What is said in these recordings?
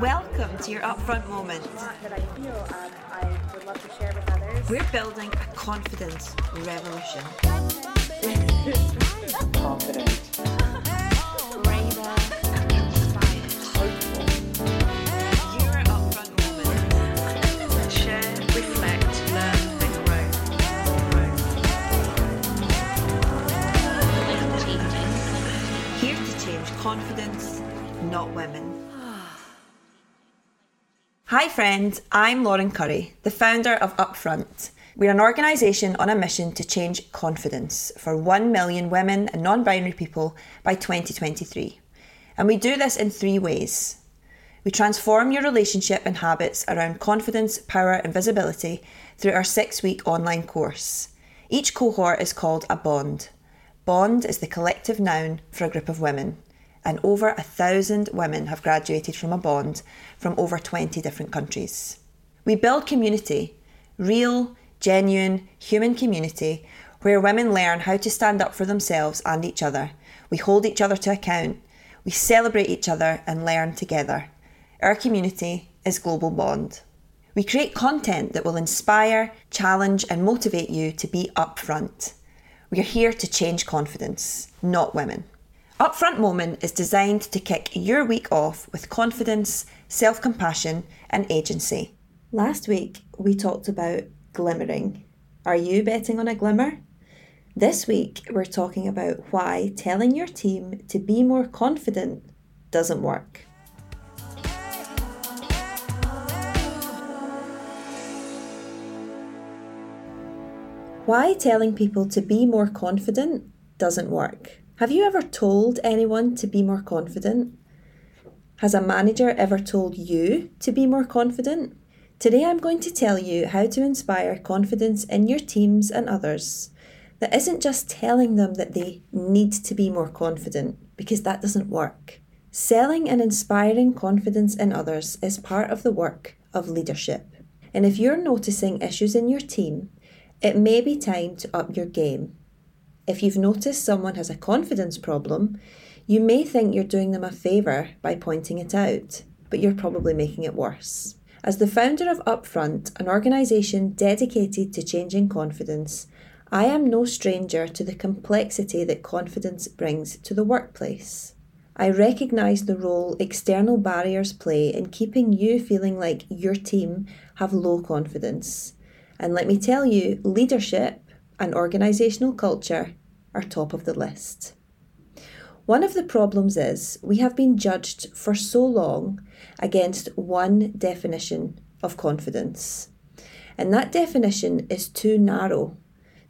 Welcome to your upfront moment. that I feel um, I would love to share with others. We're building a confidence revolution. confident, Braver, inspired. Your upfront moment. Share, reflect, learn, and grow. Here to change confidence, not women. Hi, friends. I'm Lauren Currie, the founder of Upfront. We're an organisation on a mission to change confidence for 1 million women and non binary people by 2023. And we do this in three ways. We transform your relationship and habits around confidence, power, and visibility through our six week online course. Each cohort is called a bond. Bond is the collective noun for a group of women, and over a thousand women have graduated from a bond from over 20 different countries. We build community, real, genuine, human community, where women learn how to stand up for themselves and each other. We hold each other to account, we celebrate each other and learn together. Our community is Global Bond. We create content that will inspire, challenge, and motivate you to be upfront. We are here to change confidence, not women. Upfront Moment is designed to kick your week off with confidence, self compassion, and agency. Last week, we talked about glimmering. Are you betting on a glimmer? This week, we're talking about why telling your team to be more confident doesn't work. Why telling people to be more confident doesn't work. Have you ever told anyone to be more confident? Has a manager ever told you to be more confident? Today I'm going to tell you how to inspire confidence in your teams and others. That isn't just telling them that they need to be more confident, because that doesn't work. Selling and inspiring confidence in others is part of the work of leadership. And if you're noticing issues in your team, it may be time to up your game. If you've noticed someone has a confidence problem, you may think you're doing them a favour by pointing it out, but you're probably making it worse. As the founder of Upfront, an organisation dedicated to changing confidence, I am no stranger to the complexity that confidence brings to the workplace. I recognise the role external barriers play in keeping you feeling like your team have low confidence. And let me tell you, leadership and organisational culture are top of the list. One of the problems is we have been judged for so long against one definition of confidence. And that definition is too narrow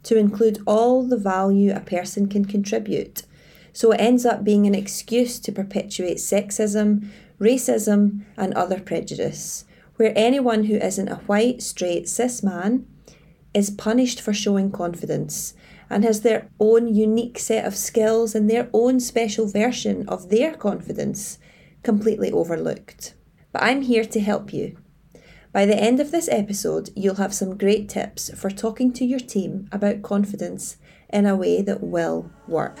to include all the value a person can contribute. So it ends up being an excuse to perpetuate sexism, racism, and other prejudice, where anyone who isn't a white, straight, cis man is punished for showing confidence and has their own unique set of skills and their own special version of their confidence completely overlooked. But I'm here to help you. By the end of this episode, you'll have some great tips for talking to your team about confidence in a way that will work.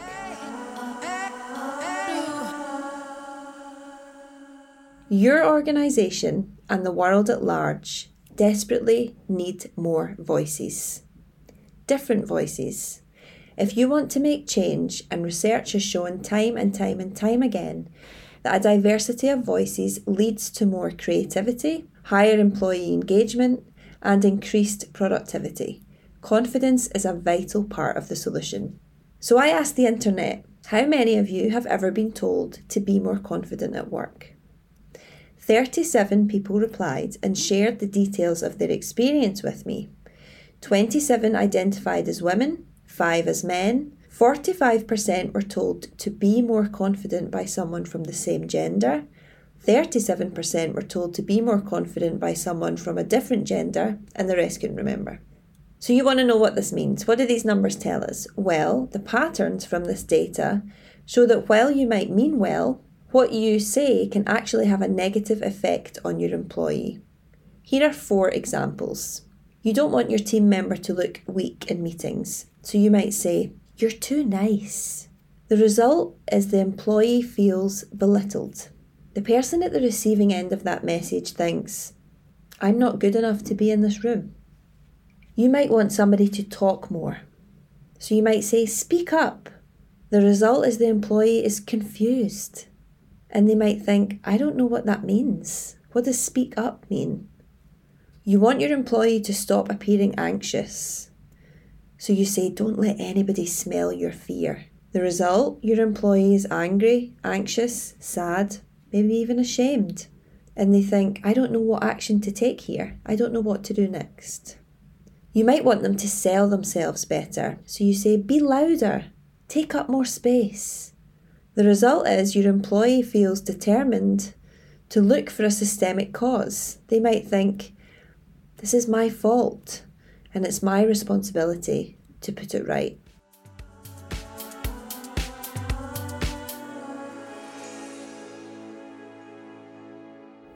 Your organisation and the world at large desperately need more voices. Different voices. If you want to make change, and research has shown time and time and time again that a diversity of voices leads to more creativity, higher employee engagement, and increased productivity. Confidence is a vital part of the solution. So I asked the internet, how many of you have ever been told to be more confident at work? 37 people replied and shared the details of their experience with me. 27 identified as women, 5 as men, 45% were told to be more confident by someone from the same gender, 37% were told to be more confident by someone from a different gender, and the rest couldn't remember. So, you want to know what this means. What do these numbers tell us? Well, the patterns from this data show that while you might mean well, what you say can actually have a negative effect on your employee. Here are four examples. You don't want your team member to look weak in meetings, so you might say, You're too nice. The result is the employee feels belittled. the person at the receiving end of that message thinks, I'm not good enough to be in this room. You might want somebody to talk more. So you might say, Speak up. The result is the employee is confused. And they might think, I don't know what that means. What does speak up mean? You want your employee to stop appearing anxious. So you say, Don't let anybody smell your fear. The result, your employee is angry, anxious, sad, maybe even ashamed. And they think, I don't know what action to take here. I don't know what to do next. You might want them to sell themselves better. So you say, be louder, take up more space. The result is your employee feels determined to look for a systemic cause. They might think, this is my fault and it's my responsibility to put it right.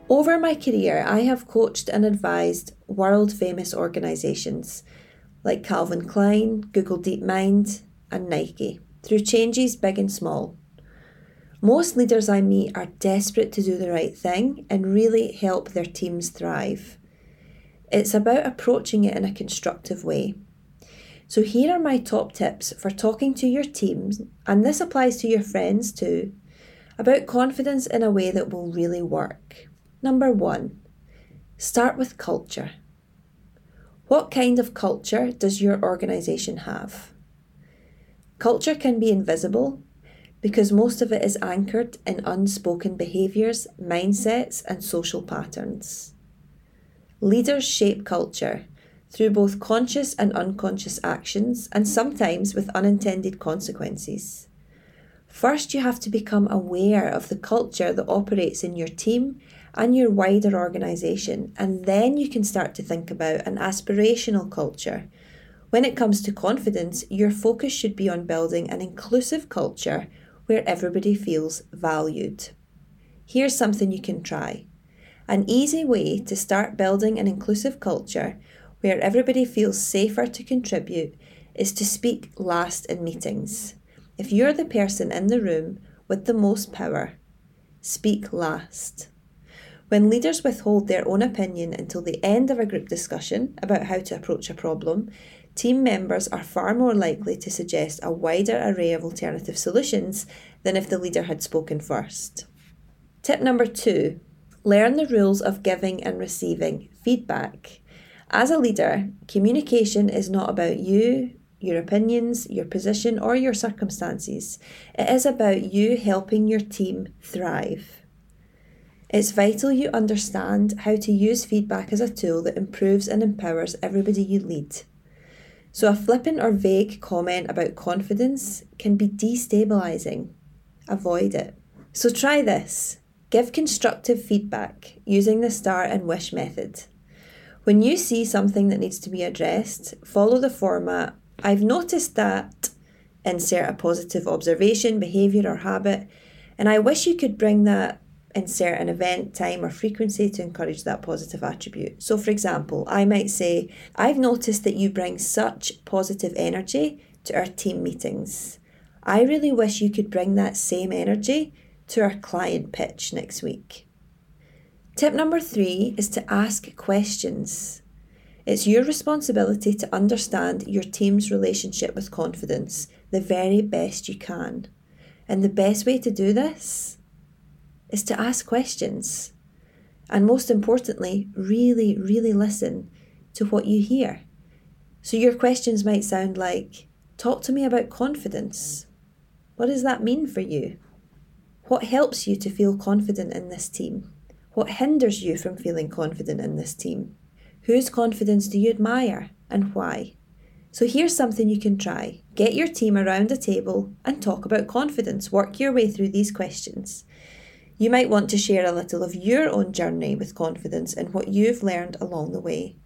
Over my career, I have coached and advised world famous organisations like Calvin Klein, Google DeepMind, and Nike through changes big and small. Most leaders I meet are desperate to do the right thing and really help their teams thrive. It's about approaching it in a constructive way. So, here are my top tips for talking to your teams, and this applies to your friends too, about confidence in a way that will really work. Number one, start with culture. What kind of culture does your organisation have? Culture can be invisible because most of it is anchored in unspoken behaviours, mindsets, and social patterns. Leaders shape culture through both conscious and unconscious actions, and sometimes with unintended consequences. First, you have to become aware of the culture that operates in your team and your wider organisation, and then you can start to think about an aspirational culture. When it comes to confidence, your focus should be on building an inclusive culture where everybody feels valued. Here's something you can try. An easy way to start building an inclusive culture where everybody feels safer to contribute is to speak last in meetings. If you're the person in the room with the most power, speak last. When leaders withhold their own opinion until the end of a group discussion about how to approach a problem, team members are far more likely to suggest a wider array of alternative solutions than if the leader had spoken first. Tip number two learn the rules of giving and receiving feedback. As a leader, communication is not about you, your opinions, your position, or your circumstances. It is about you helping your team thrive. It's vital you understand how to use feedback as a tool that improves and empowers everybody you lead. So, a flippant or vague comment about confidence can be destabilising. Avoid it. So, try this give constructive feedback using the star and wish method. When you see something that needs to be addressed, follow the format I've noticed that, insert a positive observation, behaviour, or habit, and I wish you could bring that insert an event, time, or frequency to encourage that positive attribute. So, for example, I might say, I've noticed that you bring such positive energy to our team meetings. I really wish you could bring that same energy to our client pitch next week. Tip number three is to ask questions. It's your responsibility to understand your team's relationship with confidence the very best you can. And the best way to do this is to ask questions. And most importantly, really, really listen to what you hear. So your questions might sound like Talk to me about confidence. What does that mean for you? What helps you to feel confident in this team? What hinders you from feeling confident in this team? Whose confidence do you admire and why? So here's something you can try. Get your team around a table and talk about confidence. Work your way through these questions. You might want to share a little of your own journey with confidence and what you've learned along the way.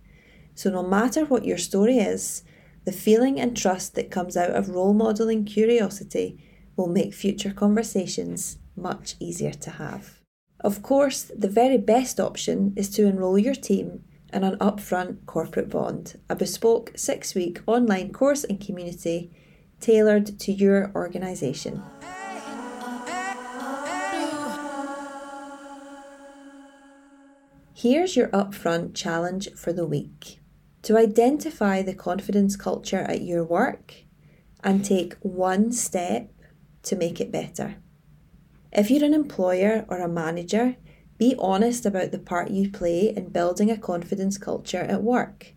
So, no matter what your story is, the feeling and trust that comes out of role modelling curiosity will make future conversations much easier to have. Of course, the very best option is to enrol your team in an upfront corporate bond, a bespoke six week online course and community tailored to your organisation. Here's your upfront challenge for the week to identify the confidence culture at your work and take one step to make it better. If you're an employer or a manager, be honest about the part you play in building a confidence culture at work.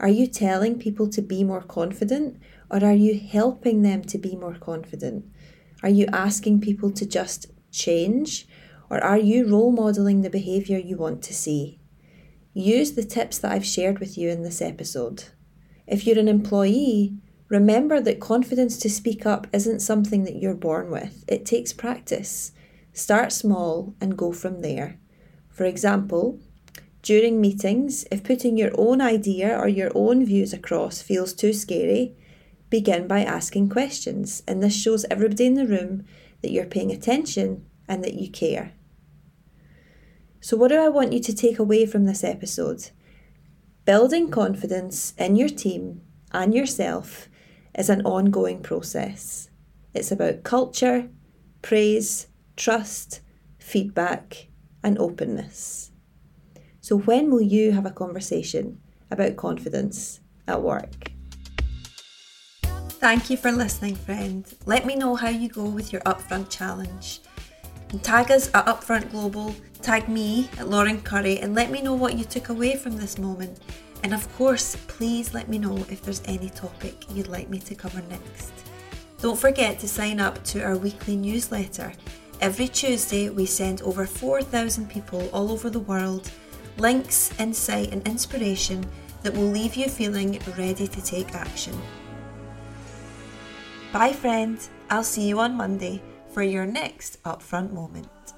Are you telling people to be more confident or are you helping them to be more confident? Are you asking people to just change or are you role modelling the behaviour you want to see? Use the tips that I've shared with you in this episode. If you're an employee, remember that confidence to speak up isn't something that you're born with, it takes practice. Start small and go from there. For example, during meetings, if putting your own idea or your own views across feels too scary, begin by asking questions, and this shows everybody in the room that you're paying attention and that you care. So, what do I want you to take away from this episode? Building confidence in your team and yourself is an ongoing process. It's about culture, praise, trust, feedback, and openness. So, when will you have a conversation about confidence at work? Thank you for listening, friend. Let me know how you go with your upfront challenge. And tag us at Upfront Global, tag me at Lauren Currie, and let me know what you took away from this moment. And of course, please let me know if there's any topic you'd like me to cover next. Don't forget to sign up to our weekly newsletter. Every Tuesday, we send over 4,000 people all over the world links, insight, and inspiration that will leave you feeling ready to take action. Bye, friend. I'll see you on Monday for your next upfront moment.